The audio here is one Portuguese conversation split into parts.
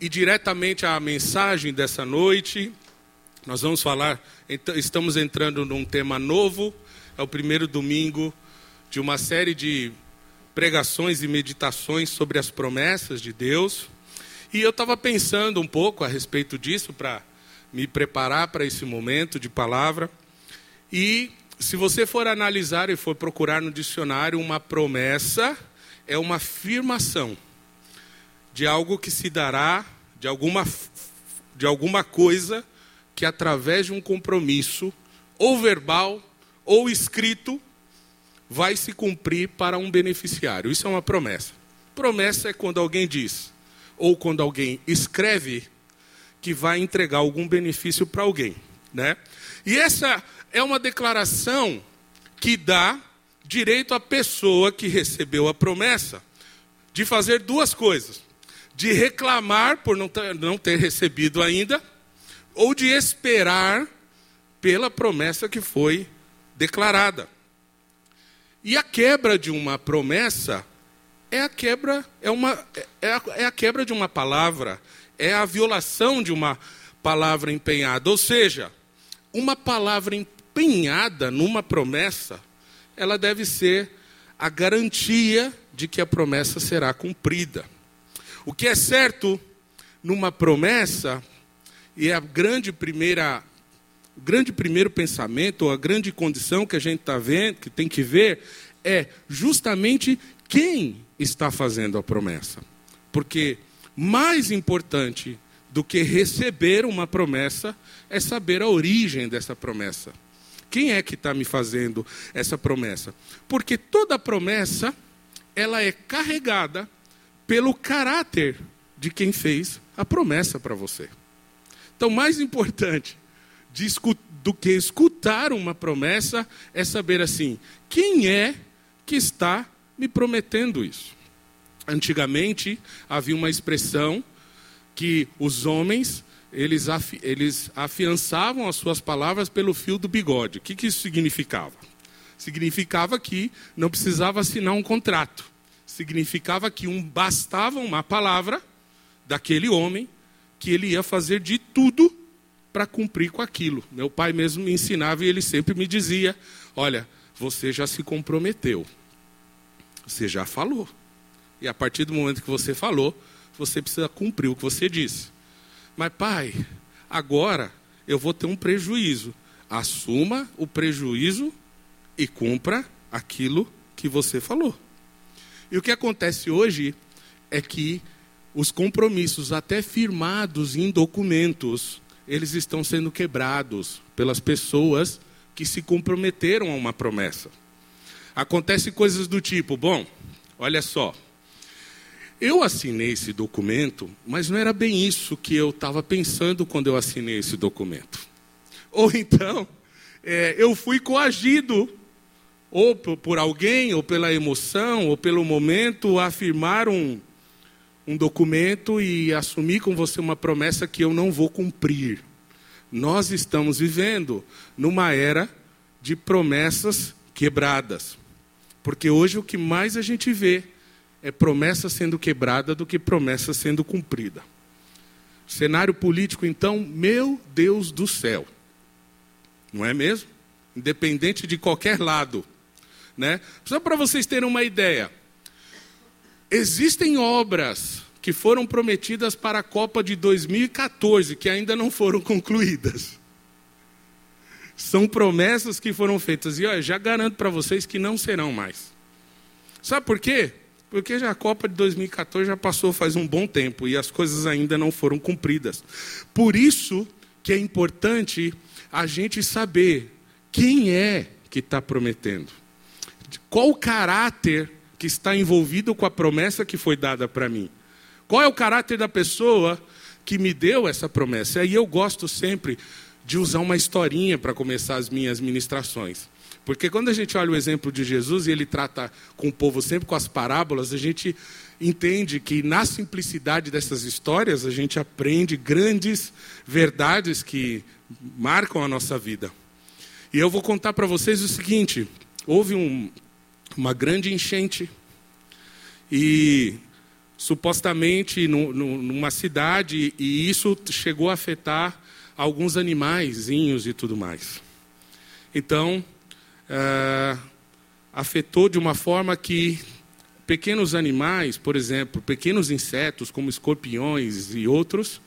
ir diretamente à mensagem dessa noite. Nós vamos falar, estamos entrando num tema novo, é o primeiro domingo de uma série de pregações e meditações sobre as promessas de Deus. E eu estava pensando um pouco a respeito disso para me preparar para esse momento de palavra. E se você for analisar e for procurar no dicionário, uma promessa é uma afirmação de algo que se dará, de alguma, de alguma coisa que através de um compromisso, ou verbal ou escrito, vai se cumprir para um beneficiário. Isso é uma promessa. Promessa é quando alguém diz, ou quando alguém escreve, que vai entregar algum benefício para alguém. Né? E essa é uma declaração que dá direito à pessoa que recebeu a promessa de fazer duas coisas de reclamar por não ter, não ter recebido ainda, ou de esperar pela promessa que foi declarada. E a quebra de uma promessa é a quebra, é, uma, é, a, é a quebra de uma palavra, é a violação de uma palavra empenhada. Ou seja, uma palavra empenhada numa promessa, ela deve ser a garantia de que a promessa será cumprida. O que é certo numa promessa, e é a grande primeira, o grande primeiro pensamento, ou a grande condição que a gente está vendo, que tem que ver, é justamente quem está fazendo a promessa. Porque mais importante do que receber uma promessa é saber a origem dessa promessa. Quem é que está me fazendo essa promessa? Porque toda promessa ela é carregada pelo caráter de quem fez a promessa para você. Então, mais importante do que escutar uma promessa é saber assim: quem é que está me prometendo isso? Antigamente havia uma expressão que os homens eles, afi, eles afiançavam as suas palavras pelo fio do bigode. O que, que isso significava? Significava que não precisava assinar um contrato significava que um, bastava uma palavra daquele homem que ele ia fazer de tudo para cumprir com aquilo. Meu pai mesmo me ensinava e ele sempre me dizia: Olha, você já se comprometeu, você já falou. E a partir do momento que você falou, você precisa cumprir o que você disse. Mas, pai, agora eu vou ter um prejuízo. Assuma o prejuízo e cumpra aquilo que você falou. E o que acontece hoje é que os compromissos, até firmados em documentos, eles estão sendo quebrados pelas pessoas que se comprometeram a uma promessa. Acontece coisas do tipo, bom, olha só, eu assinei esse documento, mas não era bem isso que eu estava pensando quando eu assinei esse documento. Ou então, é, eu fui coagido ou por alguém, ou pela emoção, ou pelo momento, afirmar um, um documento e assumir com você uma promessa que eu não vou cumprir. Nós estamos vivendo numa era de promessas quebradas. Porque hoje o que mais a gente vê é promessa sendo quebrada do que promessa sendo cumprida. Cenário político, então, meu Deus do céu. Não é mesmo? Independente de qualquer lado. Né? Só para vocês terem uma ideia. Existem obras que foram prometidas para a Copa de 2014 que ainda não foram concluídas. São promessas que foram feitas e já garanto para vocês que não serão mais. Sabe por quê? Porque já a Copa de 2014 já passou faz um bom tempo e as coisas ainda não foram cumpridas. Por isso que é importante a gente saber quem é que está prometendo. Qual o caráter que está envolvido com a promessa que foi dada para mim? Qual é o caráter da pessoa que me deu essa promessa. E eu gosto sempre de usar uma historinha para começar as minhas ministrações. Porque quando a gente olha o exemplo de Jesus e ele trata com o povo sempre com as parábolas, a gente entende que na simplicidade dessas histórias a gente aprende grandes verdades que marcam a nossa vida. E eu vou contar para vocês o seguinte: houve um, uma grande enchente e supostamente no, no, numa cidade e isso chegou a afetar alguns animaizinhos e tudo mais. Então uh, afetou de uma forma que pequenos animais, por exemplo, pequenos insetos como escorpiões e outros,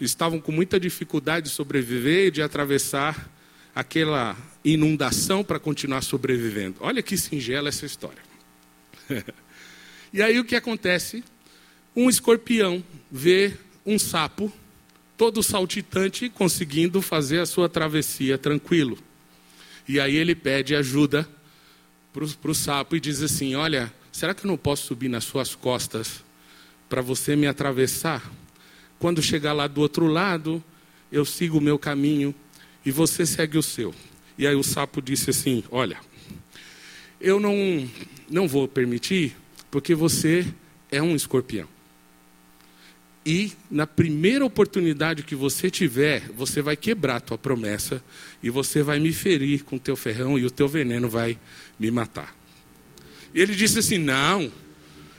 estavam com muita dificuldade de sobreviver e de atravessar aquela inundação para continuar sobrevivendo. Olha que singela essa história. e aí o que acontece? Um escorpião vê um sapo todo saltitante conseguindo fazer a sua travessia tranquilo. E aí ele pede ajuda para o sapo e diz assim: Olha, será que eu não posso subir nas suas costas para você me atravessar? Quando chegar lá do outro lado, eu sigo o meu caminho e você segue o seu. E aí o sapo disse assim: Olha, eu não, não vou permitir, porque você é um escorpião. E na primeira oportunidade que você tiver, você vai quebrar a tua promessa e você vai me ferir com o teu ferrão e o teu veneno vai me matar. E ele disse assim: Não,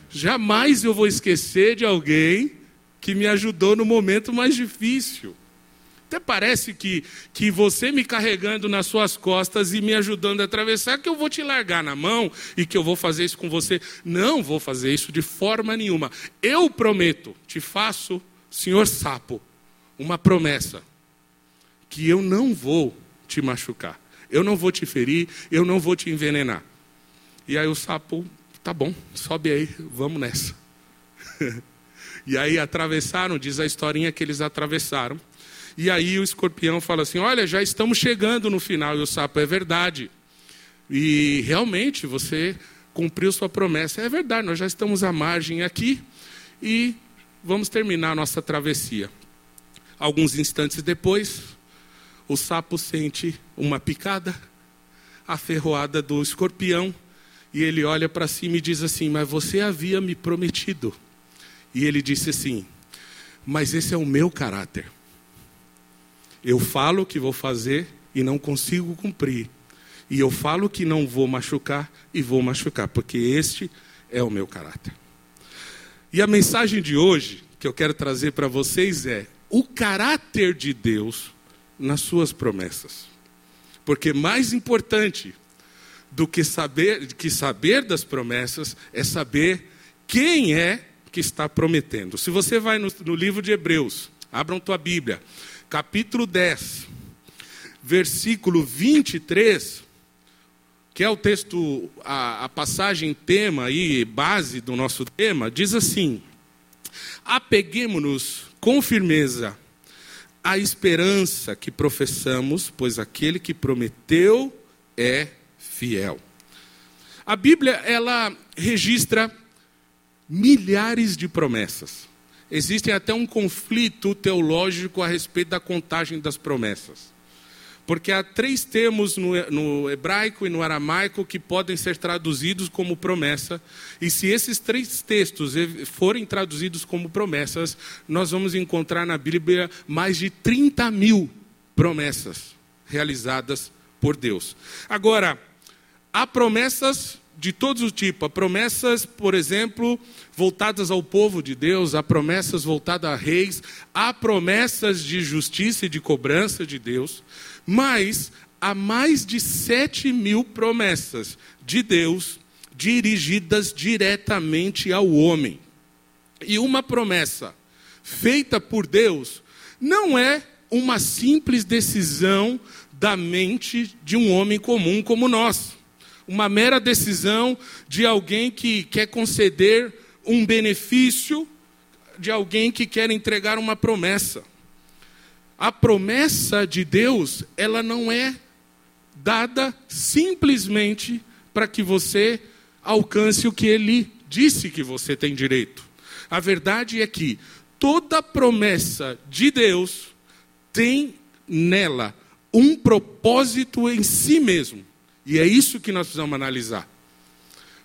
jamais eu vou esquecer de alguém que me ajudou no momento mais difícil. Até parece que, que você me carregando nas suas costas e me ajudando a atravessar, que eu vou te largar na mão e que eu vou fazer isso com você. Não vou fazer isso de forma nenhuma. Eu prometo, te faço, senhor sapo, uma promessa: que eu não vou te machucar, eu não vou te ferir, eu não vou te envenenar. E aí o sapo, tá bom, sobe aí, vamos nessa. e aí atravessaram, diz a historinha que eles atravessaram. E aí o escorpião fala assim: Olha, já estamos chegando no final. E o sapo, é verdade. E realmente você cumpriu sua promessa. É verdade, nós já estamos à margem aqui e vamos terminar a nossa travessia. Alguns instantes depois, o sapo sente uma picada, a ferroada do escorpião, e ele olha para cima e diz assim: Mas você havia me prometido. E ele disse assim: Mas esse é o meu caráter. Eu falo que vou fazer e não consigo cumprir. E eu falo que não vou machucar e vou machucar, porque este é o meu caráter. E a mensagem de hoje que eu quero trazer para vocês é o caráter de Deus nas suas promessas. Porque mais importante do que saber, que saber das promessas é saber quem é que está prometendo. Se você vai no, no livro de Hebreus, abram tua Bíblia capítulo 10, versículo 23, que é o texto, a, a passagem tema e base do nosso tema, diz assim: Apeguemos-nos com firmeza à esperança que professamos, pois aquele que prometeu é fiel. A Bíblia, ela registra milhares de promessas. Existe até um conflito teológico a respeito da contagem das promessas. Porque há três termos no, no, hebraico e no aramaico que podem ser traduzidos como promessa, e se esses três textos forem traduzidos como promessas, nós vamos encontrar na Bíblia mais de 30 mil promessas realizadas por Deus. Agora, há promessas de todos os tipos. Há promessas, por exemplo, voltadas ao povo de Deus, há promessas voltadas a reis, há promessas de justiça e de cobrança de Deus, mas há mais de sete mil promessas de Deus dirigidas diretamente ao homem. E uma promessa feita por Deus não é uma simples decisão da mente de um homem comum como nós uma mera decisão de alguém que quer conceder um benefício, de alguém que quer entregar uma promessa. A promessa de Deus, ela não é dada simplesmente para que você alcance o que ele disse que você tem direito. A verdade é que toda promessa de Deus tem nela um propósito em si mesmo. E é isso que nós precisamos analisar.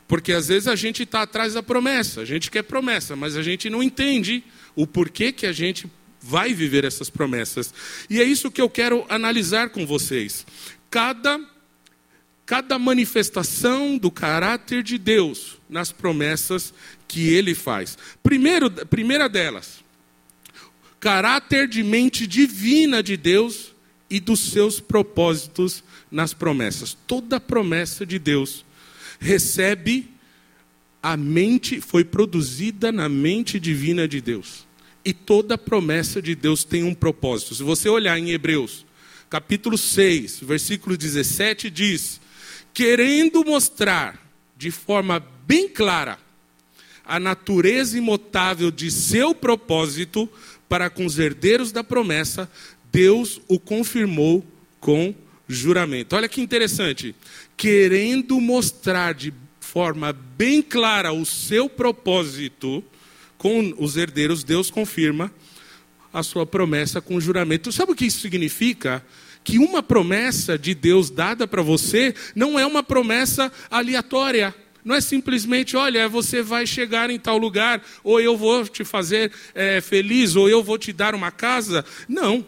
Porque às vezes a gente está atrás da promessa, a gente quer promessa, mas a gente não entende o porquê que a gente vai viver essas promessas. E é isso que eu quero analisar com vocês. Cada, cada manifestação do caráter de Deus nas promessas que ele faz. Primeiro, primeira delas, caráter de mente divina de Deus e dos seus propósitos nas promessas. Toda promessa de Deus recebe a mente, foi produzida na mente divina de Deus. E toda promessa de Deus tem um propósito. Se você olhar em Hebreus, capítulo 6, versículo 17, diz: querendo mostrar de forma bem clara a natureza imutável de seu propósito para com os herdeiros da promessa, Deus o confirmou com juramento. Olha que interessante. Querendo mostrar de forma bem clara o seu propósito com os herdeiros, Deus confirma a sua promessa com juramento. Sabe o que isso significa? Que uma promessa de Deus dada para você não é uma promessa aleatória. Não é simplesmente, olha, você vai chegar em tal lugar, ou eu vou te fazer é, feliz, ou eu vou te dar uma casa. Não.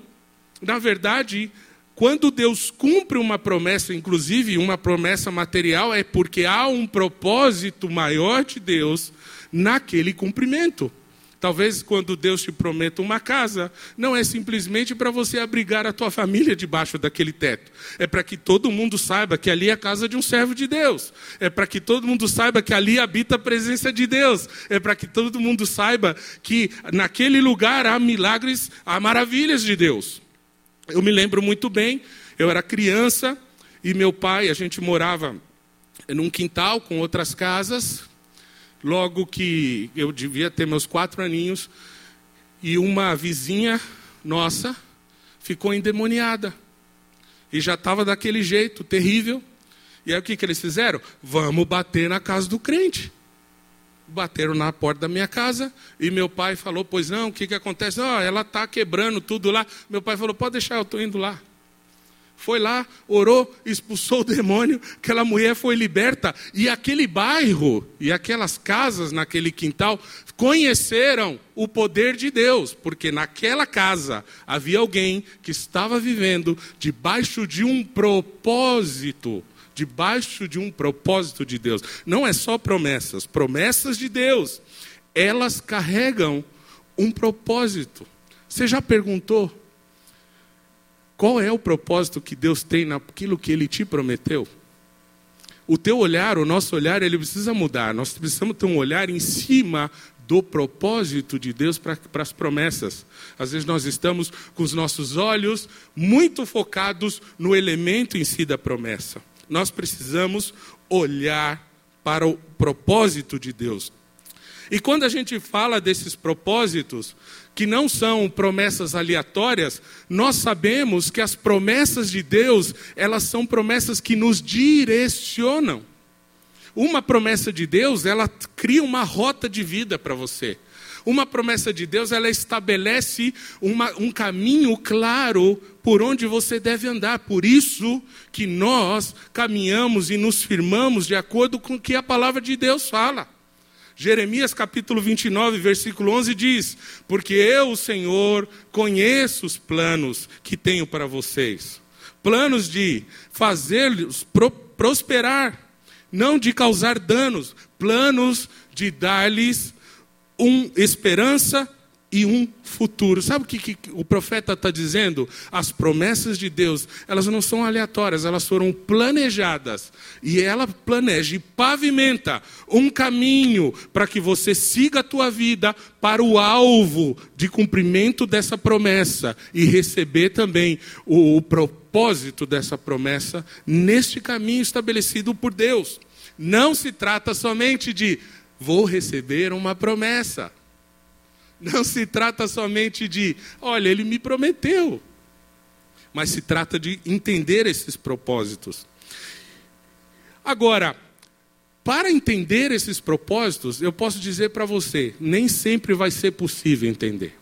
Na verdade, quando Deus cumpre uma promessa, inclusive uma promessa material, é porque há um propósito maior de Deus naquele cumprimento. Talvez quando Deus te prometa uma casa, não é simplesmente para você abrigar a tua família debaixo daquele teto. É para que todo mundo saiba que ali é a casa de um servo de Deus. É para que todo mundo saiba que ali habita a presença de Deus. É para que todo mundo saiba que naquele lugar há milagres, há maravilhas de Deus. Eu me lembro muito bem, eu era criança e meu pai, a gente morava num quintal com outras casas, logo que eu devia ter meus quatro aninhos, e uma vizinha nossa ficou endemoniada. E já estava daquele jeito, terrível. E aí o que, que eles fizeram? Vamos bater na casa do crente. Bateram na porta da minha casa e meu pai falou: Pois não, o que, que acontece? Oh, ela está quebrando tudo lá. Meu pai falou: Pode deixar, eu estou indo lá foi lá, orou, expulsou o demônio, aquela mulher foi liberta. E aquele bairro e aquelas casas naquele quintal conheceram o poder de Deus, porque naquela casa havia alguém que estava vivendo debaixo de um propósito. Debaixo de um propósito de Deus. Não é só promessas, promessas de Deus. Elas carregam um propósito. Você já perguntou qual é o propósito que Deus tem naquilo que Ele te prometeu? O teu olhar, o nosso olhar, ele precisa mudar. Nós precisamos ter um olhar em cima do propósito de Deus para as promessas. Às vezes nós estamos com os nossos olhos muito focados no elemento em si da promessa. Nós precisamos olhar para o propósito de Deus. E quando a gente fala desses propósitos, que não são promessas aleatórias, nós sabemos que as promessas de Deus, elas são promessas que nos direcionam. Uma promessa de Deus, ela cria uma rota de vida para você. Uma promessa de Deus, ela estabelece uma, um caminho claro por onde você deve andar. Por isso que nós caminhamos e nos firmamos de acordo com o que a palavra de Deus fala. Jeremias capítulo 29, versículo 11 diz: Porque eu, o Senhor, conheço os planos que tenho para vocês. Planos de fazer-los pro prosperar, não de causar danos, planos de dar-lhes uma esperança e um futuro. Sabe o que, que o profeta está dizendo? As promessas de Deus, elas não são aleatórias, elas foram planejadas. E ela planeja e pavimenta um caminho para que você siga a tua vida para o alvo de cumprimento dessa promessa e receber também o, o propósito dessa promessa neste caminho estabelecido por Deus. Não se trata somente de vou receber uma promessa. Não se trata somente de, olha, ele me prometeu. Mas se trata de entender esses propósitos. Agora, para entender esses propósitos, eu posso dizer para você, nem sempre vai ser possível entender.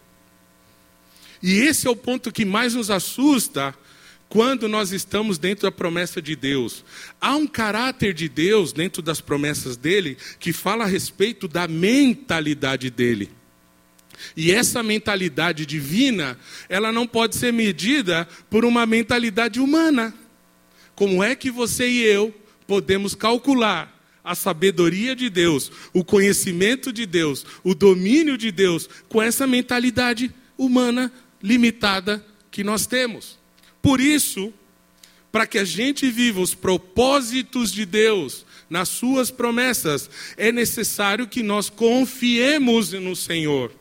E esse é o ponto que mais nos assusta quando nós estamos dentro da promessa de Deus. Há um caráter de Deus dentro das promessas dele que fala a respeito da mentalidade dele. E essa mentalidade divina, ela não pode ser medida por uma mentalidade humana. Como é que você e eu podemos calcular a sabedoria de Deus, o conhecimento de Deus, o domínio de Deus com essa mentalidade humana limitada que nós temos? Por isso, para que a gente viva os propósitos de Deus nas suas promessas, é necessário que nós confiemos no Senhor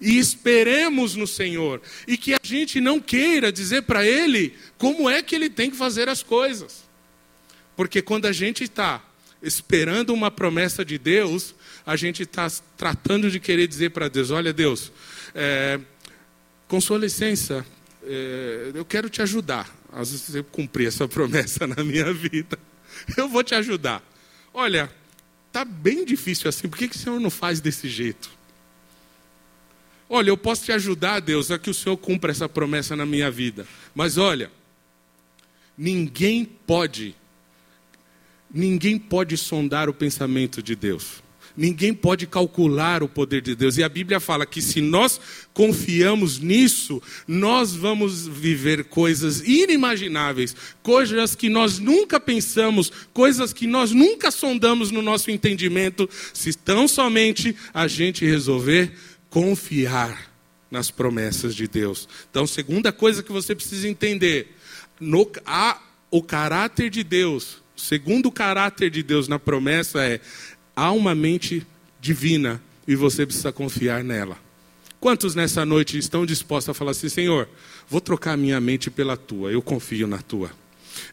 e esperemos no Senhor e que a gente não queira dizer para Ele como é que Ele tem que fazer as coisas, porque quando a gente está esperando uma promessa de Deus, a gente está tratando de querer dizer para Deus: olha, Deus, é, com sua licença, é, eu quero te ajudar. Às vezes eu cumprir essa promessa na minha vida. Eu vou te ajudar. Olha, tá bem difícil assim, por que, que o Senhor não faz desse jeito? Olha, eu posso te ajudar, Deus, a que o Senhor cumpra essa promessa na minha vida. Mas olha, ninguém pode, ninguém pode sondar o pensamento de Deus. Ninguém pode calcular o poder de Deus. E a Bíblia fala que se nós confiamos nisso, nós vamos viver coisas inimagináveis, coisas que nós nunca pensamos, coisas que nós nunca sondamos no nosso entendimento, se tão somente a gente resolver confiar nas promessas de Deus. Então, segunda coisa que você precisa entender, no, a, o caráter de Deus, segundo o caráter de Deus na promessa é há uma mente divina e você precisa confiar nela. Quantos nessa noite estão dispostos a falar assim, Senhor, vou trocar minha mente pela tua, eu confio na tua.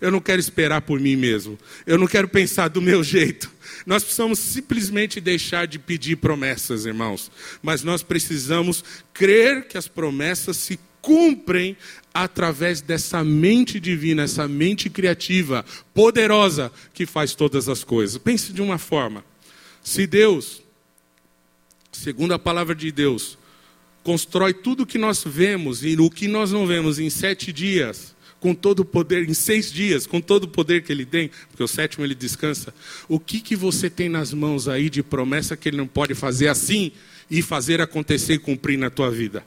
Eu não quero esperar por mim mesmo. Eu não quero pensar do meu jeito. Nós precisamos simplesmente deixar de pedir promessas, irmãos. Mas nós precisamos crer que as promessas se cumprem através dessa mente divina, essa mente criativa, poderosa, que faz todas as coisas. Pense de uma forma. Se Deus, segundo a palavra de Deus, constrói tudo o que nós vemos e o que nós não vemos em sete dias, com todo o poder, em seis dias, com todo o poder que ele tem, porque o sétimo ele descansa, o que, que você tem nas mãos aí de promessa que ele não pode fazer assim e fazer acontecer e cumprir na tua vida?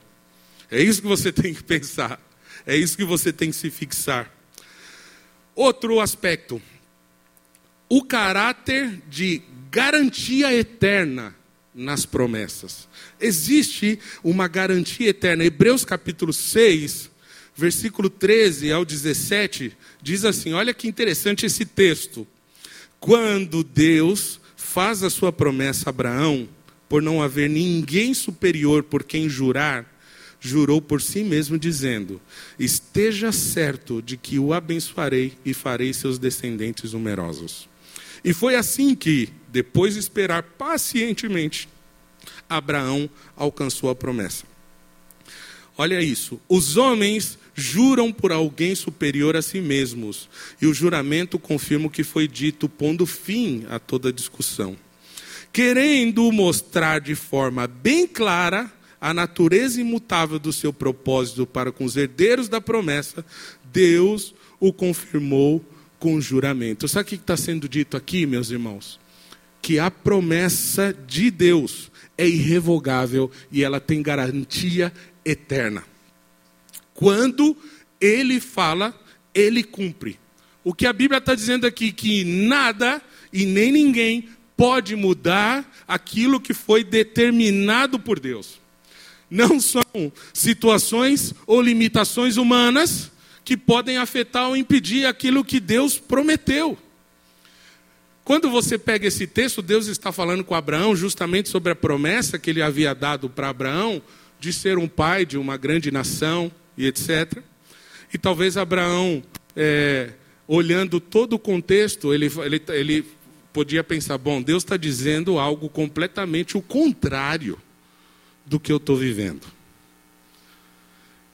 É isso que você tem que pensar, é isso que você tem que se fixar. Outro aspecto, o caráter de garantia eterna nas promessas. Existe uma garantia eterna. Hebreus capítulo 6, versículo 13 ao 17, diz assim: olha que interessante esse texto. Quando Deus faz a sua promessa a Abraão, por não haver ninguém superior por quem jurar, jurou por si mesmo, dizendo: Esteja certo de que o abençoarei e farei seus descendentes numerosos. E foi assim que, depois de esperar pacientemente, Abraão alcançou a promessa. Olha isso. Os homens juram por alguém superior a si mesmos, e o juramento confirma o que foi dito, pondo fim a toda discussão. Querendo mostrar de forma bem clara a natureza imutável do seu propósito para com os herdeiros da promessa, Deus o confirmou com juramento. Sabe o que está sendo dito aqui, meus irmãos? Que a promessa de Deus é irrevogável e ela tem garantia eterna. Quando ele fala, ele cumpre. O que a Bíblia está dizendo aqui, que nada e nem ninguém pode mudar aquilo que foi determinado por Deus. Não são situações ou limitações humanas, que podem afetar ou impedir aquilo que Deus prometeu. Quando você pega esse texto, Deus está falando com Abraão justamente sobre a promessa que ele havia dado para Abraão de ser um pai de uma grande nação e etc. E talvez Abraão, é, olhando todo o contexto, ele, ele, ele podia pensar: bom, Deus está dizendo algo completamente o contrário do que eu estou vivendo.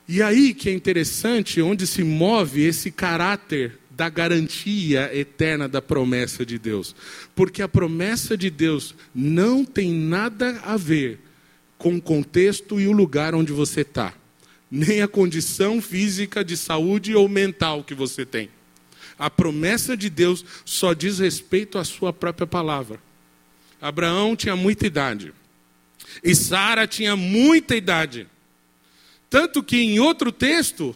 E aí que é interessante onde se move esse caráter da garantia eterna da promessa de Deus. Porque a promessa de Deus não tem nada a ver com o contexto e o lugar onde você está, nem a condição física de saúde ou mental que você tem. A promessa de Deus só diz respeito à sua própria palavra. Abraão tinha muita idade. E Sara tinha muita idade. Tanto que em outro texto,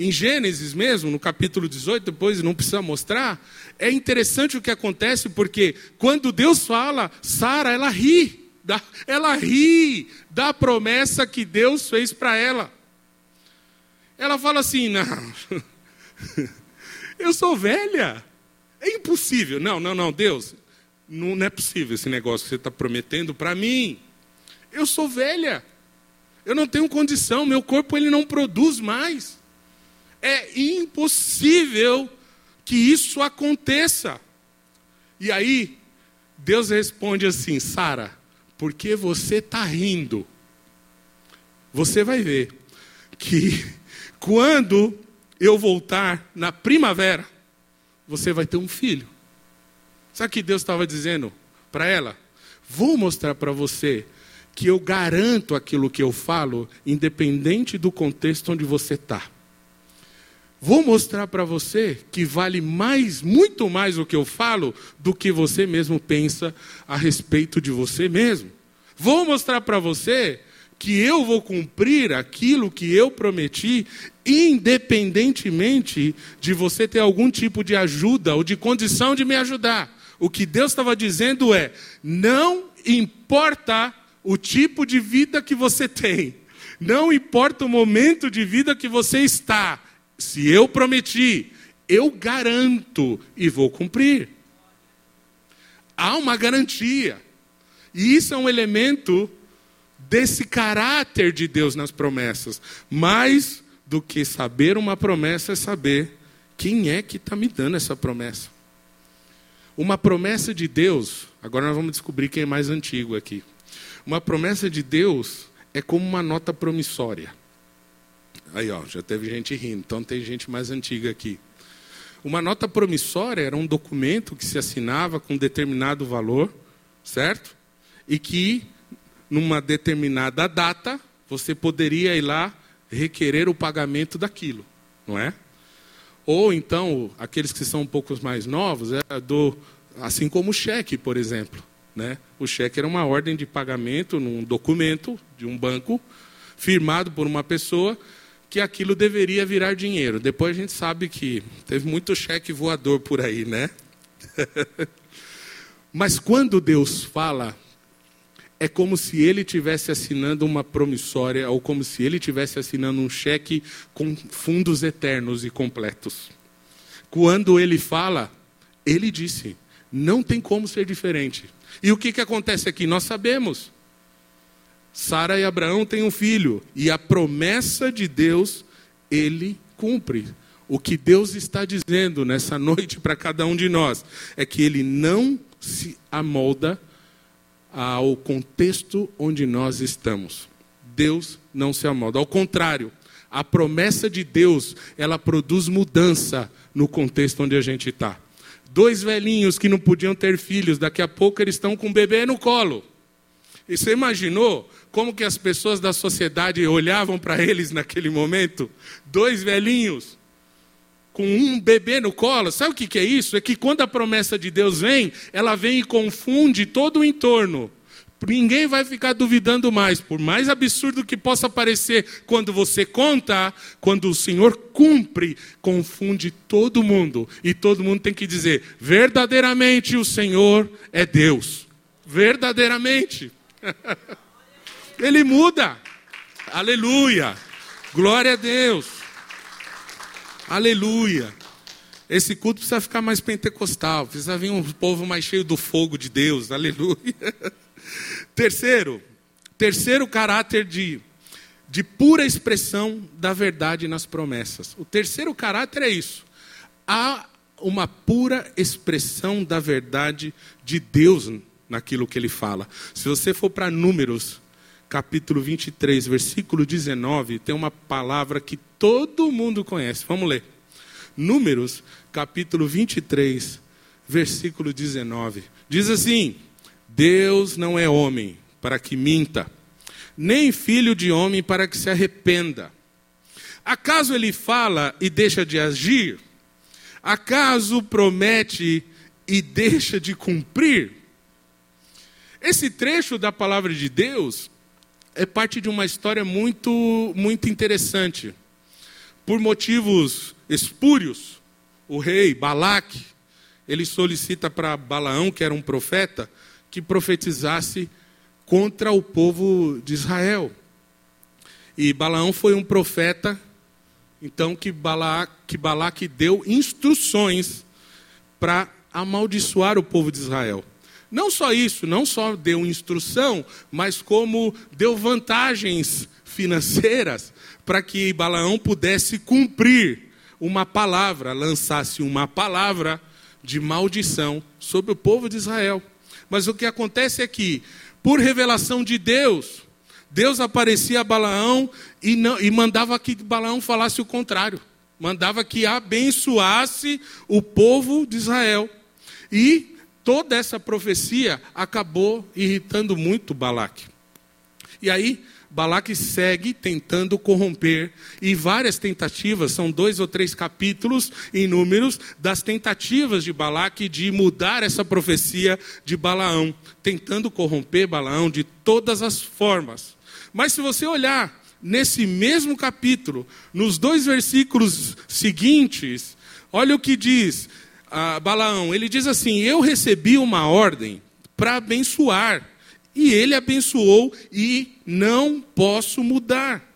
em Gênesis mesmo, no capítulo 18, depois não precisa mostrar, é interessante o que acontece, porque quando Deus fala, Sara, ela ri, ela ri da promessa que Deus fez para ela. Ela fala assim: não, eu sou velha, é impossível. Não, não, não, Deus, não, é possível esse negócio que você está prometendo para mim. Eu sou velha, eu não tenho condição, meu corpo ele não produz mais. É impossível que isso aconteça. E aí, Deus responde assim: Sara, por que você está rindo? Você vai ver que quando eu voltar na primavera, você vai ter um filho. Sabe o que Deus estava dizendo para ela? Vou mostrar para você que eu garanto aquilo que eu falo, independente do contexto onde você está. Vou mostrar para você que vale mais, muito mais o que eu falo do que você mesmo pensa a respeito de você mesmo. Vou mostrar para você que eu vou cumprir aquilo que eu prometi, independentemente de você ter algum tipo de ajuda ou de condição de me ajudar. O que Deus estava dizendo é: não importa o tipo de vida que você tem, não importa o momento de vida que você está, se eu prometi, eu garanto e vou cumprir. Há uma garantia. E isso é um elemento desse caráter de Deus nas promessas. Mais do que saber uma promessa é saber quem é que está me dando essa promessa. Uma promessa de Deus, agora nós vamos descobrir quem é mais antigo aqui. Uma promessa de Deus é como uma nota promissória. Aí, ó, já teve gente rindo, então tem gente mais antiga aqui. Uma nota promissória era um documento que se assinava com determinado valor, certo? E que, numa determinada data, você poderia ir lá requerer o pagamento daquilo, não é? Ou então, aqueles que são um pouco mais novos, é do, assim como o cheque, por exemplo. Né? O cheque era uma ordem de pagamento num documento de um banco, firmado por uma pessoa, que aquilo deveria virar dinheiro. Depois a gente sabe que teve muito cheque voador por aí, né? Mas quando Deus fala, é como se ele estivesse assinando uma promissória, ou como se ele estivesse assinando um cheque com fundos eternos e completos. Quando ele fala, ele disse: não tem como ser diferente. E o que, que acontece aqui? Nós sabemos. Sara e Abraão têm um filho, e a promessa de Deus, ele cumpre. O que Deus está dizendo nessa noite para cada um de nós é que ele não se amolda ao contexto onde nós estamos. Deus não se amolda. Ao contrário, a promessa de Deus, ela produz mudança no contexto onde a gente está. Dois velhinhos que não podiam ter filhos, daqui a pouco eles estão com um bebê no colo. E você imaginou como que as pessoas da sociedade olhavam para eles naquele momento? Dois velhinhos com um bebê no colo. Sabe o que, que é isso? É que quando a promessa de Deus vem, ela vem e confunde todo o entorno. Ninguém vai ficar duvidando mais, por mais absurdo que possa parecer quando você conta, quando o Senhor cumpre, confunde todo mundo. E todo mundo tem que dizer: verdadeiramente o Senhor é Deus. Verdadeiramente. Ele muda. Aleluia. Glória a Deus. Aleluia. Esse culto precisa ficar mais pentecostal, precisa vir um povo mais cheio do fogo de Deus. Aleluia. Terceiro, terceiro caráter de, de pura expressão da verdade nas promessas. O terceiro caráter é isso. Há uma pura expressão da verdade de Deus naquilo que ele fala. Se você for para Números, capítulo 23, versículo 19, tem uma palavra que todo mundo conhece. Vamos ler. Números, capítulo 23, versículo 19. Diz assim: Deus não é homem para que minta, nem filho de homem para que se arrependa. Acaso ele fala e deixa de agir? Acaso promete e deixa de cumprir? Esse trecho da palavra de Deus é parte de uma história muito, muito interessante. Por motivos espúrios, o rei Balaque, ele solicita para Balaão, que era um profeta, que profetizasse contra o povo de Israel. E Balaão foi um profeta, então que Balaque, que Balaque deu instruções para amaldiçoar o povo de Israel. Não só isso, não só deu instrução, mas como deu vantagens financeiras para que Balaão pudesse cumprir uma palavra, lançasse uma palavra de maldição sobre o povo de Israel. Mas o que acontece é que, por revelação de Deus, Deus aparecia a Balaão e, não, e mandava que Balaão falasse o contrário. Mandava que abençoasse o povo de Israel. E toda essa profecia acabou irritando muito Balaque. E aí, Balaque segue tentando corromper, e várias tentativas, são dois ou três capítulos em números, das tentativas de Balaque de mudar essa profecia de Balaão, tentando corromper Balaão de todas as formas. Mas se você olhar nesse mesmo capítulo, nos dois versículos seguintes, olha o que diz: a Balaão, ele diz assim: Eu recebi uma ordem para abençoar, e ele abençoou, e não posso mudar.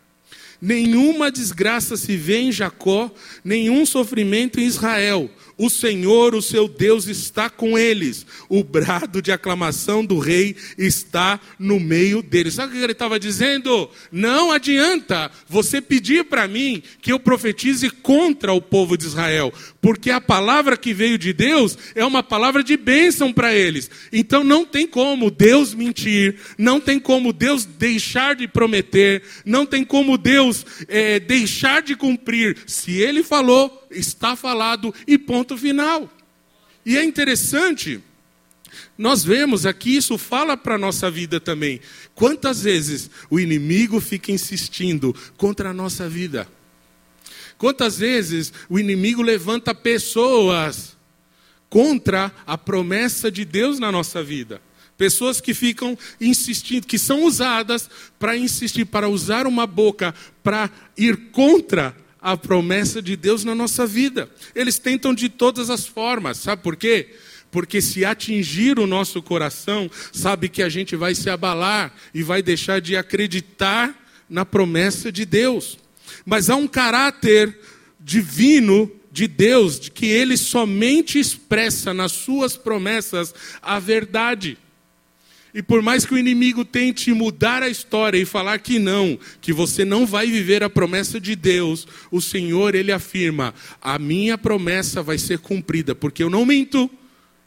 Nenhuma desgraça se vê em Jacó, nenhum sofrimento em Israel. O Senhor, o seu Deus, está com eles. O brado de aclamação do rei está no meio deles. Sabe o que ele estava dizendo? Não adianta você pedir para mim que eu profetize contra o povo de Israel, porque a palavra que veio de Deus é uma palavra de bênção para eles. Então não tem como Deus mentir, não tem como Deus deixar de prometer, não tem como Deus é, deixar de cumprir. Se ele falou, está falado e ponto final. E é interessante, nós vemos aqui, isso fala para a nossa vida também. Quantas vezes o inimigo fica insistindo contra a nossa vida? Quantas vezes o inimigo levanta pessoas contra a promessa de Deus na nossa vida? Pessoas que ficam insistindo, que são usadas para insistir, para usar uma boca, para ir contra a promessa de Deus na nossa vida. Eles tentam de todas as formas, sabe por quê? Porque se atingir o nosso coração, sabe que a gente vai se abalar e vai deixar de acreditar na promessa de Deus. Mas há um caráter divino de Deus, de que ele somente expressa nas suas promessas a verdade. E por mais que o inimigo tente mudar a história e falar que não, que você não vai viver a promessa de Deus, o Senhor, ele afirma: a minha promessa vai ser cumprida, porque eu não minto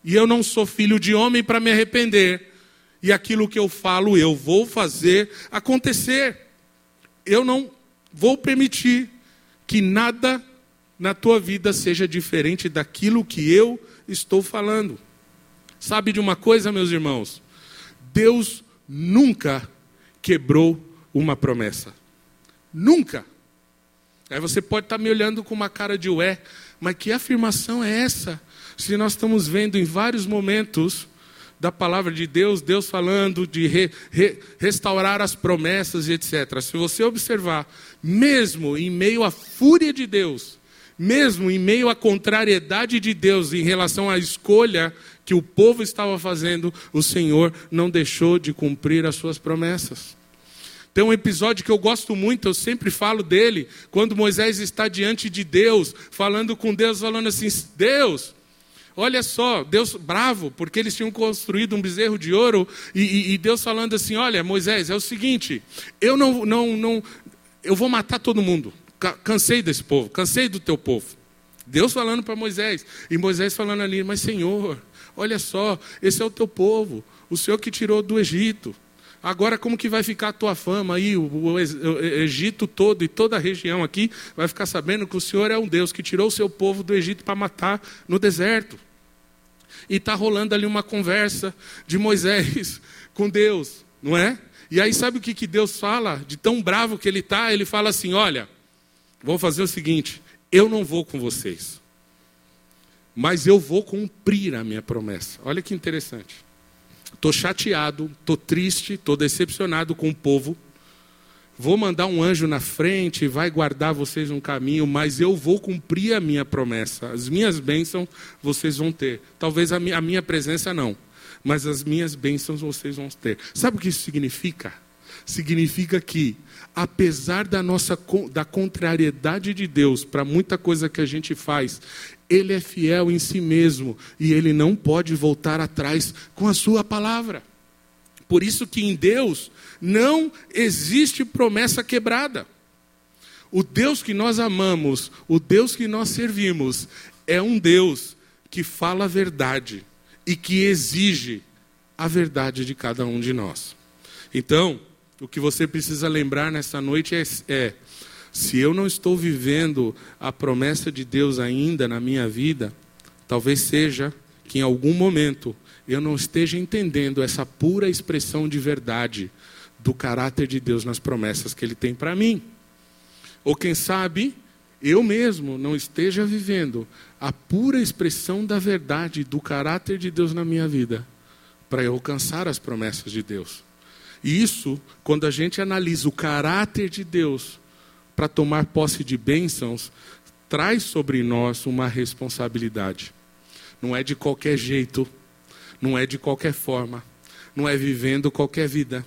e eu não sou filho de homem para me arrepender. E aquilo que eu falo, eu vou fazer acontecer. Eu não vou permitir que nada na tua vida seja diferente daquilo que eu estou falando. Sabe de uma coisa, meus irmãos? Deus nunca quebrou uma promessa. Nunca. Aí você pode estar me olhando com uma cara de ué, mas que afirmação é essa? Se nós estamos vendo em vários momentos da palavra de Deus, Deus falando de re, re, restaurar as promessas e etc. Se você observar, mesmo em meio à fúria de Deus, mesmo em meio à contrariedade de Deus em relação à escolha que o povo estava fazendo, o Senhor não deixou de cumprir as suas promessas. Tem um episódio que eu gosto muito, eu sempre falo dele, quando Moisés está diante de Deus, falando com Deus, falando assim: Deus, olha só, Deus bravo, porque eles tinham construído um bezerro de ouro, e, e, e Deus falando assim: Olha, Moisés, é o seguinte, eu não, não, não, eu vou matar todo mundo, cansei desse povo, cansei do teu povo. Deus falando para Moisés, e Moisés falando ali, mas Senhor, Olha só, esse é o teu povo, o Senhor que tirou do Egito. Agora, como que vai ficar a tua fama aí? O, o, o, Egito todo e toda a região aqui vai ficar sabendo que o Senhor é um Deus que tirou o seu povo do Egito para matar no deserto. E está rolando ali uma conversa de Moisés com Deus, não é? E aí, sabe o que, que Deus fala? De tão bravo que ele está, ele fala assim: Olha, vou fazer o seguinte, eu não vou com vocês, mas eu vou cumprir a minha promessa. Olha que interessante. Estou chateado, estou triste, estou decepcionado com o povo. Vou mandar um anjo na frente, vai guardar vocês no caminho, mas eu vou cumprir a minha promessa. As minhas bênçãos vocês vão ter. Talvez a minha, a minha presença não, mas as minhas bênçãos vocês vão ter. Sabe o que isso significa? Significa que, apesar da nossa da contrariedade de Deus para muita coisa que a gente faz, ele é fiel em si mesmo e ele não pode voltar atrás com a sua palavra. Por isso que em Deus não existe promessa quebrada. O Deus que nós amamos, o Deus que nós servimos, é um Deus que fala a verdade e que exige a verdade de cada um de nós. Então, o que você precisa lembrar nessa noite é, é se eu não estou vivendo a promessa de Deus ainda na minha vida, talvez seja que em algum momento eu não esteja entendendo essa pura expressão de verdade do caráter de Deus nas promessas que Ele tem para mim. Ou quem sabe, eu mesmo não esteja vivendo a pura expressão da verdade do caráter de Deus na minha vida, para eu alcançar as promessas de Deus. E isso, quando a gente analisa o caráter de Deus, para tomar posse de bênçãos, traz sobre nós uma responsabilidade. Não é de qualquer jeito, não é de qualquer forma, não é vivendo qualquer vida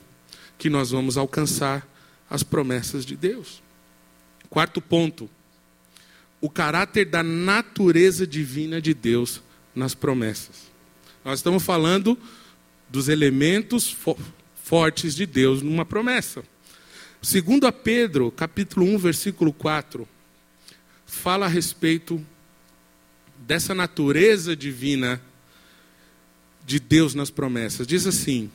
que nós vamos alcançar as promessas de Deus. Quarto ponto, o caráter da natureza divina de Deus nas promessas. Nós estamos falando dos elementos fo fortes de Deus numa promessa. Segundo a Pedro, capítulo 1, versículo 4, fala a respeito dessa natureza divina de Deus nas promessas. Diz assim: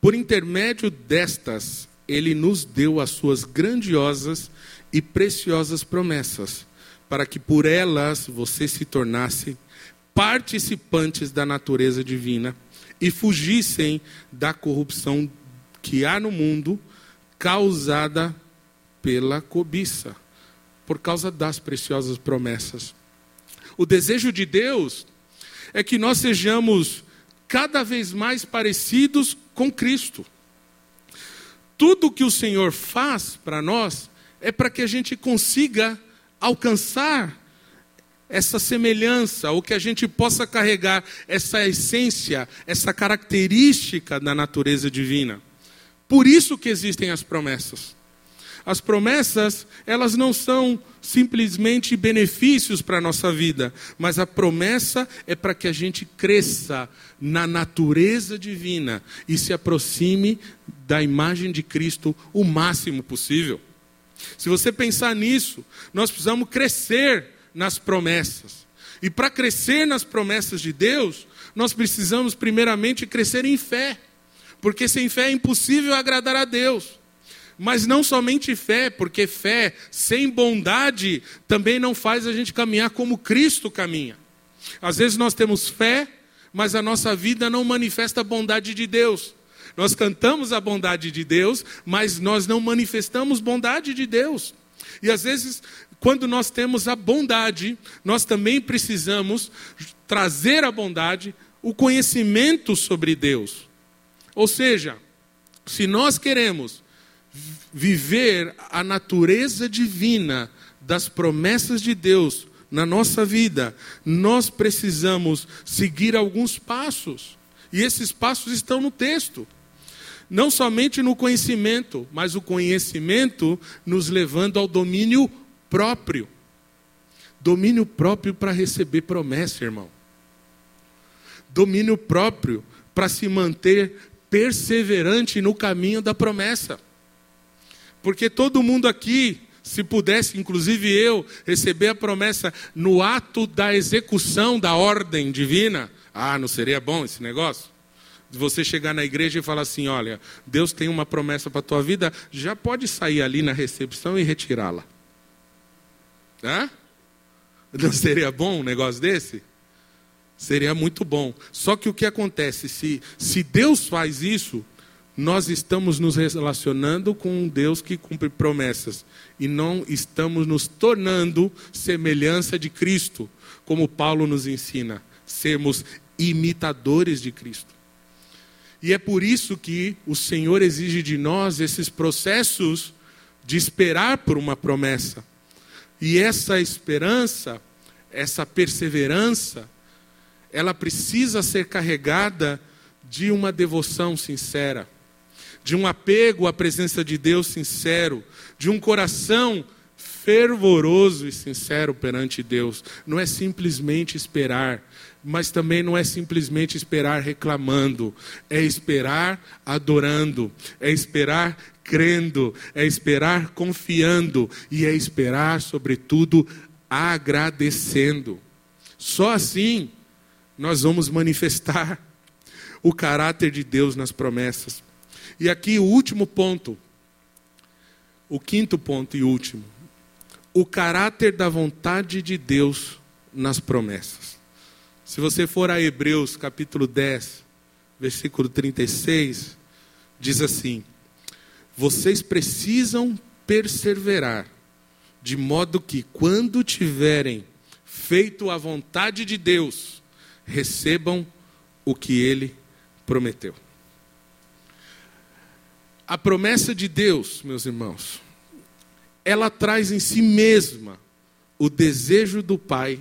Por intermédio destas, ele nos deu as suas grandiosas e preciosas promessas, para que por elas você se tornasse participantes da natureza divina e fugissem da corrupção que há no mundo causada pela cobiça, por causa das preciosas promessas. O desejo de Deus é que nós sejamos cada vez mais parecidos com Cristo. Tudo que o Senhor faz para nós é para que a gente consiga alcançar essa semelhança, ou que a gente possa carregar essa essência, essa característica da natureza divina. Por isso que existem as promessas. As promessas, elas não são simplesmente benefícios para a nossa vida, mas a promessa é para que a gente cresça na natureza divina e se aproxime da imagem de Cristo o máximo possível. Se você pensar nisso, nós precisamos crescer nas promessas. E para crescer nas promessas de Deus, nós precisamos primeiramente crescer em fé. Porque sem fé é impossível agradar a Deus. Mas não somente fé, porque fé sem bondade também não faz a gente caminhar como Cristo caminha. Às vezes nós temos fé, mas a nossa vida não manifesta a bondade de Deus. Nós cantamos a bondade de Deus, mas nós não manifestamos bondade de Deus. E às vezes, quando nós temos a bondade, nós também precisamos trazer a bondade, o conhecimento sobre Deus. Ou seja, se nós queremos viver a natureza divina das promessas de Deus na nossa vida, nós precisamos seguir alguns passos. E esses passos estão no texto. Não somente no conhecimento, mas o conhecimento nos levando ao domínio próprio. Domínio próprio para receber promessa, irmão. Domínio próprio para se manter perseverante no caminho da promessa. Porque todo mundo aqui, se pudesse, inclusive eu, receber a promessa no ato da execução da ordem divina, ah, não seria bom esse negócio? você chegar na igreja e falar assim: olha, Deus tem uma promessa para a tua vida, já pode sair ali na recepção e retirá-la. Hã? Não seria bom um negócio desse? Seria muito bom. Só que o que acontece? Se, se Deus faz isso, nós estamos nos relacionando com um Deus que cumpre promessas e não estamos nos tornando semelhança de Cristo, como Paulo nos ensina, sermos imitadores de Cristo. E é por isso que o Senhor exige de nós esses processos de esperar por uma promessa. E essa esperança, essa perseverança, ela precisa ser carregada de uma devoção sincera, de um apego à presença de Deus sincero, de um coração fervoroso e sincero perante Deus. Não é simplesmente esperar, mas também não é simplesmente esperar reclamando, é esperar adorando, é esperar crendo, é esperar confiando e é esperar, sobretudo, agradecendo. Só assim nós vamos manifestar o caráter de Deus nas promessas. E aqui o último ponto, o quinto ponto e último, o caráter da vontade de Deus nas promessas. Se você for a Hebreus capítulo 10, versículo 36, diz assim: Vocês precisam perseverar, de modo que quando tiverem feito a vontade de Deus, recebam o que ele prometeu. A promessa de Deus, meus irmãos, ela traz em si mesma o desejo do Pai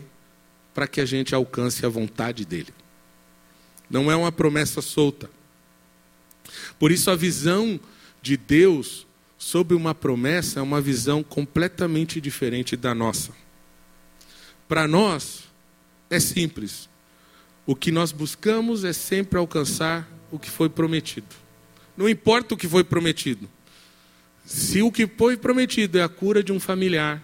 para que a gente alcance a vontade dele. Não é uma promessa solta. Por isso, a visão de Deus sobre uma promessa é uma visão completamente diferente da nossa. Para nós, é simples. O que nós buscamos é sempre alcançar o que foi prometido. Não importa o que foi prometido. Se o que foi prometido é a cura de um familiar,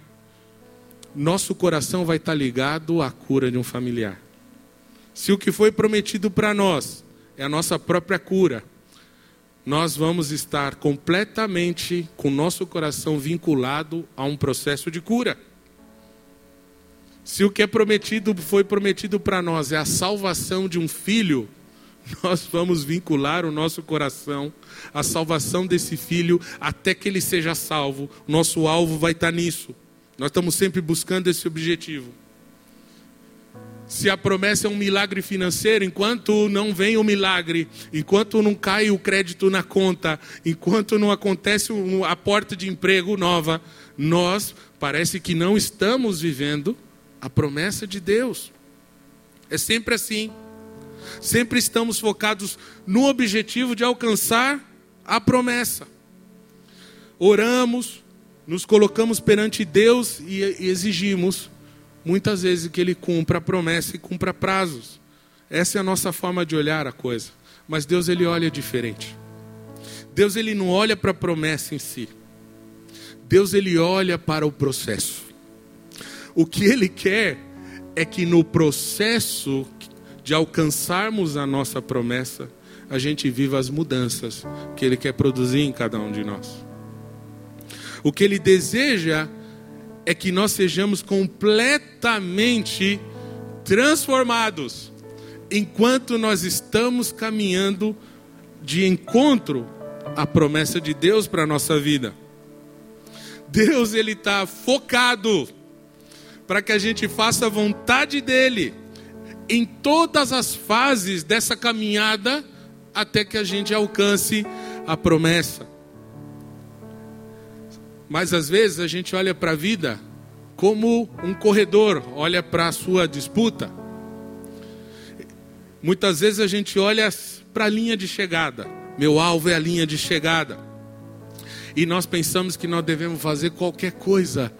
nosso coração vai estar ligado à cura de um familiar. Se o que foi prometido para nós é a nossa própria cura, nós vamos estar completamente com nosso coração vinculado a um processo de cura. Se o que é prometido foi prometido para nós é a salvação de um filho, nós vamos vincular o nosso coração à salvação desse filho até que ele seja salvo. Nosso alvo vai estar nisso. Nós estamos sempre buscando esse objetivo. Se a promessa é um milagre financeiro, enquanto não vem o milagre, enquanto não cai o crédito na conta, enquanto não acontece a porta de emprego nova, nós parece que não estamos vivendo a promessa de Deus. É sempre assim. Sempre estamos focados no objetivo de alcançar a promessa. Oramos, nos colocamos perante Deus e exigimos, muitas vezes, que Ele cumpra a promessa e cumpra prazos. Essa é a nossa forma de olhar a coisa. Mas Deus, Ele olha diferente. Deus, Ele não olha para a promessa em si. Deus, Ele olha para o processo. O que Ele quer é que no processo de alcançarmos a nossa promessa, a gente viva as mudanças que Ele quer produzir em cada um de nós. O que ele deseja é que nós sejamos completamente transformados enquanto nós estamos caminhando de encontro à promessa de Deus para a nossa vida. Deus ele está focado para que a gente faça a vontade dele em todas as fases dessa caminhada até que a gente alcance a promessa. Mas às vezes a gente olha para a vida como um corredor olha para a sua disputa. Muitas vezes a gente olha para a linha de chegada. Meu alvo é a linha de chegada. E nós pensamos que nós devemos fazer qualquer coisa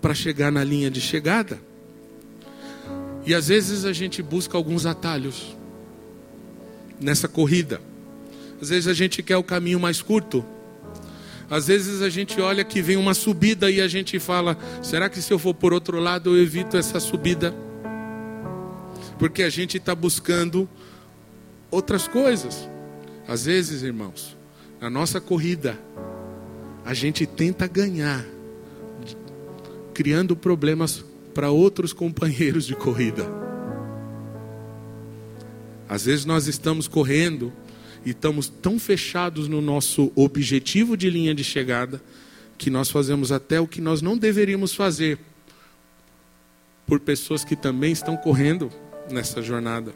para chegar na linha de chegada. E às vezes a gente busca alguns atalhos nessa corrida. Às vezes a gente quer o caminho mais curto. Às vezes a gente olha que vem uma subida e a gente fala: será que se eu for por outro lado eu evito essa subida? Porque a gente está buscando outras coisas. Às vezes, irmãos, na nossa corrida, a gente tenta ganhar, criando problemas para outros companheiros de corrida. Às vezes nós estamos correndo e estamos tão fechados no nosso objetivo de linha de chegada que nós fazemos até o que nós não deveríamos fazer por pessoas que também estão correndo nessa jornada.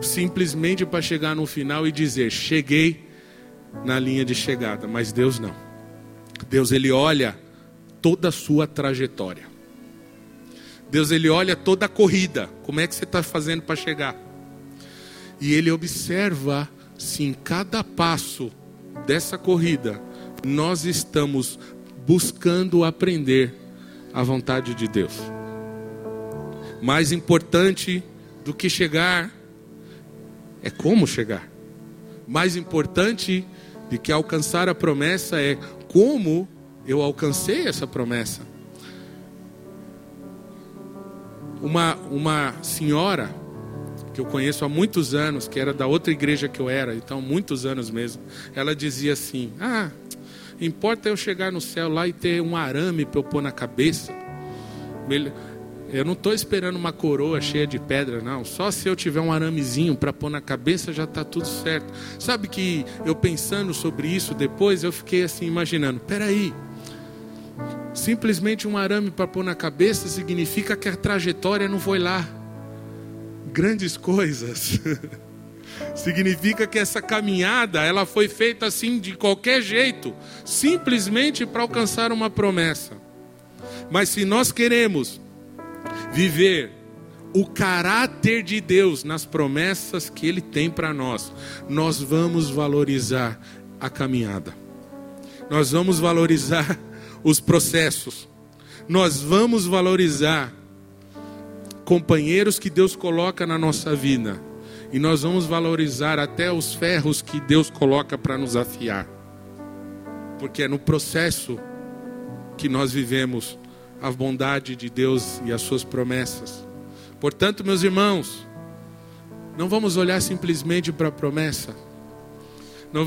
Simplesmente para chegar no final e dizer: cheguei na linha de chegada, mas Deus não. Deus ele olha toda a sua trajetória. Deus ele olha toda a corrida, como é que você está fazendo para chegar? E ele observa se em cada passo dessa corrida nós estamos buscando aprender a vontade de Deus. Mais importante do que chegar é como chegar. Mais importante do que alcançar a promessa é como eu alcancei essa promessa. Uma, uma senhora que eu conheço há muitos anos, que era da outra igreja que eu era, então muitos anos mesmo, ela dizia assim: Ah, importa eu chegar no céu lá e ter um arame para eu pôr na cabeça. Eu não estou esperando uma coroa cheia de pedra, não. Só se eu tiver um aramezinho para pôr na cabeça já está tudo certo. Sabe que eu pensando sobre isso depois, eu fiquei assim imaginando: peraí, simplesmente um arame para pôr na cabeça significa que a trajetória não foi lá. Grandes coisas. significa que essa caminhada ela foi feita assim de qualquer jeito, simplesmente para alcançar uma promessa. Mas se nós queremos viver o caráter de Deus nas promessas que Ele tem para nós, nós vamos valorizar a caminhada, nós vamos valorizar os processos, nós vamos valorizar companheiros que Deus coloca na nossa vida, e nós vamos valorizar até os ferros que Deus coloca para nos afiar, porque é no processo que nós vivemos a bondade de Deus e as suas promessas. Portanto, meus irmãos, não vamos olhar simplesmente para a promessa,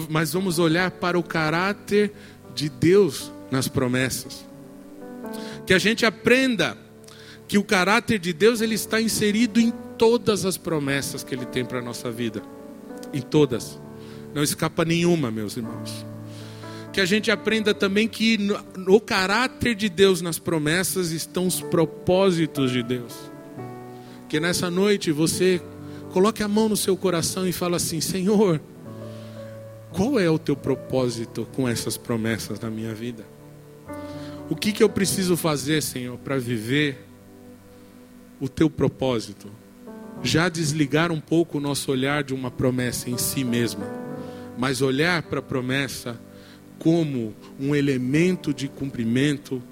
mas vamos olhar para o caráter de Deus nas promessas. Que a gente aprenda que o caráter de Deus ele está inserido em todas as promessas que ele tem para a nossa vida. Em todas. Não escapa nenhuma, meus irmãos que a gente aprenda também que no, no caráter de Deus nas promessas estão os propósitos de Deus. Que nessa noite você coloque a mão no seu coração e fala assim: Senhor, qual é o teu propósito com essas promessas na minha vida? O que, que eu preciso fazer, Senhor, para viver o teu propósito? Já desligar um pouco o nosso olhar de uma promessa em si mesma, mas olhar para a promessa como um elemento de cumprimento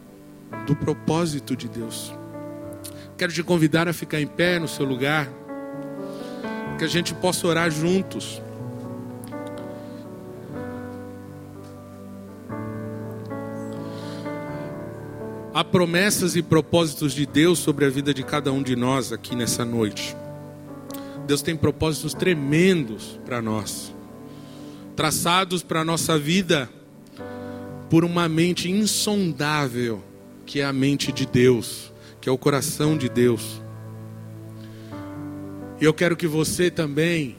do propósito de Deus. Quero te convidar a ficar em pé no seu lugar, que a gente possa orar juntos. Há promessas e propósitos de Deus sobre a vida de cada um de nós aqui nessa noite. Deus tem propósitos tremendos para nós, traçados para a nossa vida por uma mente insondável, que é a mente de Deus, que é o coração de Deus. E eu quero que você também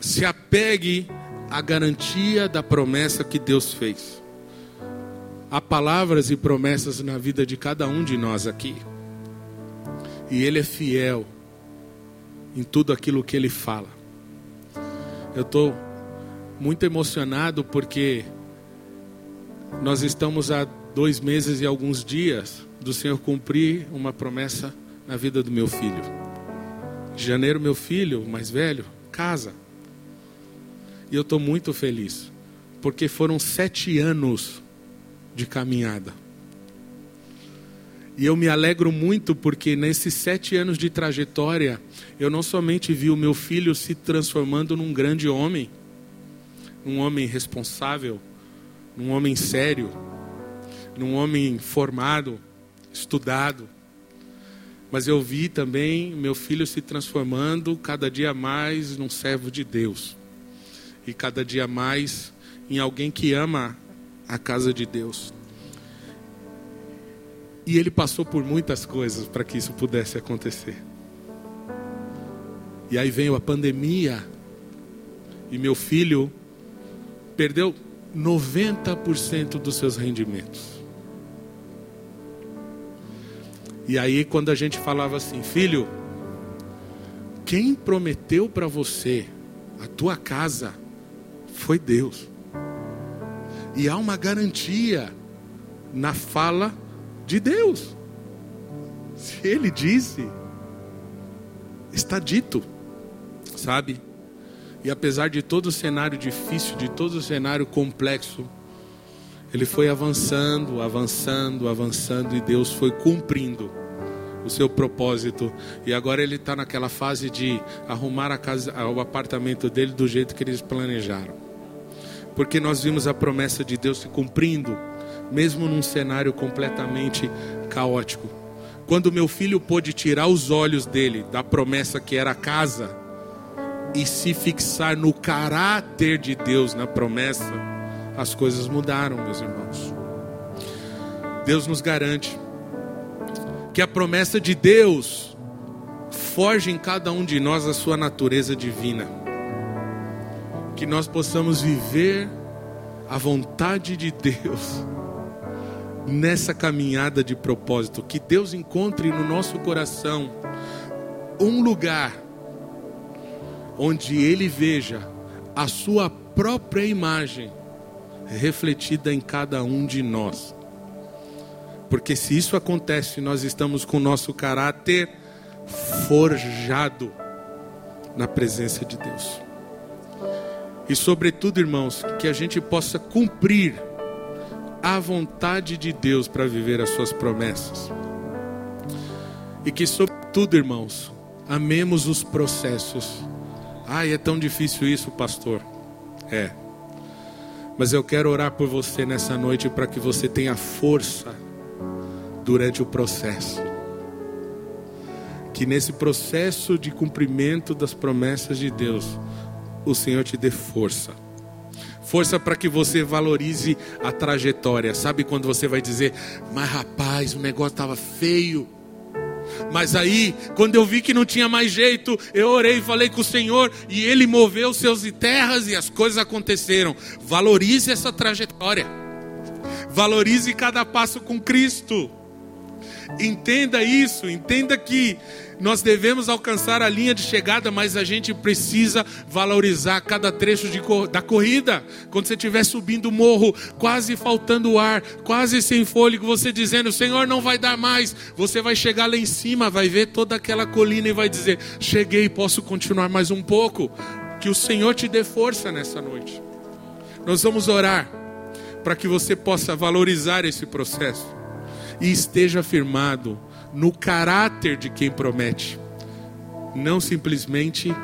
se apegue à garantia da promessa que Deus fez. Há palavras e promessas na vida de cada um de nós aqui. E Ele é fiel em tudo aquilo que Ele fala. Eu estou muito emocionado porque nós estamos há dois meses e alguns dias do Senhor cumprir uma promessa na vida do meu filho. Em janeiro, meu filho mais velho casa. E eu estou muito feliz, porque foram sete anos de caminhada. E eu me alegro muito porque nesses sete anos de trajetória, eu não somente vi o meu filho se transformando num grande homem, um homem responsável, num homem sério, num homem formado, estudado. Mas eu vi também meu filho se transformando cada dia mais num servo de Deus. e cada dia mais em alguém que ama a casa de Deus. E ele passou por muitas coisas para que isso pudesse acontecer. E aí veio a pandemia, e meu filho perdeu 90% dos seus rendimentos. E aí, quando a gente falava assim, filho, quem prometeu para você a tua casa foi Deus. E há uma garantia na fala de Deus. Se Ele disse, está dito, sabe? E apesar de todo o cenário difícil, de todo o cenário complexo, ele foi avançando, avançando, avançando e Deus foi cumprindo o seu propósito. E agora ele está naquela fase de arrumar a casa, o apartamento dele do jeito que eles planejaram. Porque nós vimos a promessa de Deus se cumprindo, mesmo num cenário completamente caótico. Quando meu filho pôde tirar os olhos dele da promessa que era a casa e se fixar no caráter de Deus, na promessa, as coisas mudaram, meus irmãos. Deus nos garante que a promessa de Deus forge em cada um de nós a sua natureza divina. Que nós possamos viver a vontade de Deus nessa caminhada de propósito. Que Deus encontre no nosso coração um lugar onde ele veja a sua própria imagem refletida em cada um de nós. Porque se isso acontece, nós estamos com o nosso caráter forjado na presença de Deus. E sobretudo, irmãos, que a gente possa cumprir a vontade de Deus para viver as suas promessas. E que sobretudo, irmãos, amemos os processos Ai, é tão difícil isso, pastor. É. Mas eu quero orar por você nessa noite para que você tenha força durante o processo. Que nesse processo de cumprimento das promessas de Deus, o Senhor te dê força. Força para que você valorize a trajetória. Sabe quando você vai dizer, mas rapaz, o negócio estava feio mas aí, quando eu vi que não tinha mais jeito, eu orei e falei com o Senhor, e Ele moveu seus terras e as coisas aconteceram. Valorize essa trajetória, valorize cada passo com Cristo. Entenda isso, entenda que nós devemos alcançar a linha de chegada, mas a gente precisa valorizar cada trecho de, da corrida. Quando você estiver subindo o morro, quase faltando ar, quase sem fôlego, você dizendo: Senhor, não vai dar mais. Você vai chegar lá em cima, vai ver toda aquela colina e vai dizer: Cheguei, posso continuar mais um pouco. Que o Senhor te dê força nessa noite. Nós vamos orar para que você possa valorizar esse processo e esteja firmado no caráter de quem promete, não simplesmente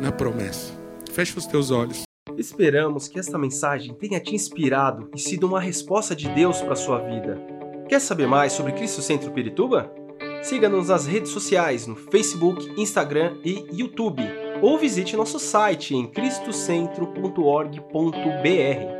na promessa. Feche os teus olhos. Esperamos que esta mensagem tenha te inspirado e sido uma resposta de Deus para a sua vida. Quer saber mais sobre Cristo Centro Pirituba? Siga-nos nas redes sociais no Facebook, Instagram e YouTube, ou visite nosso site em cristocentro.org.br.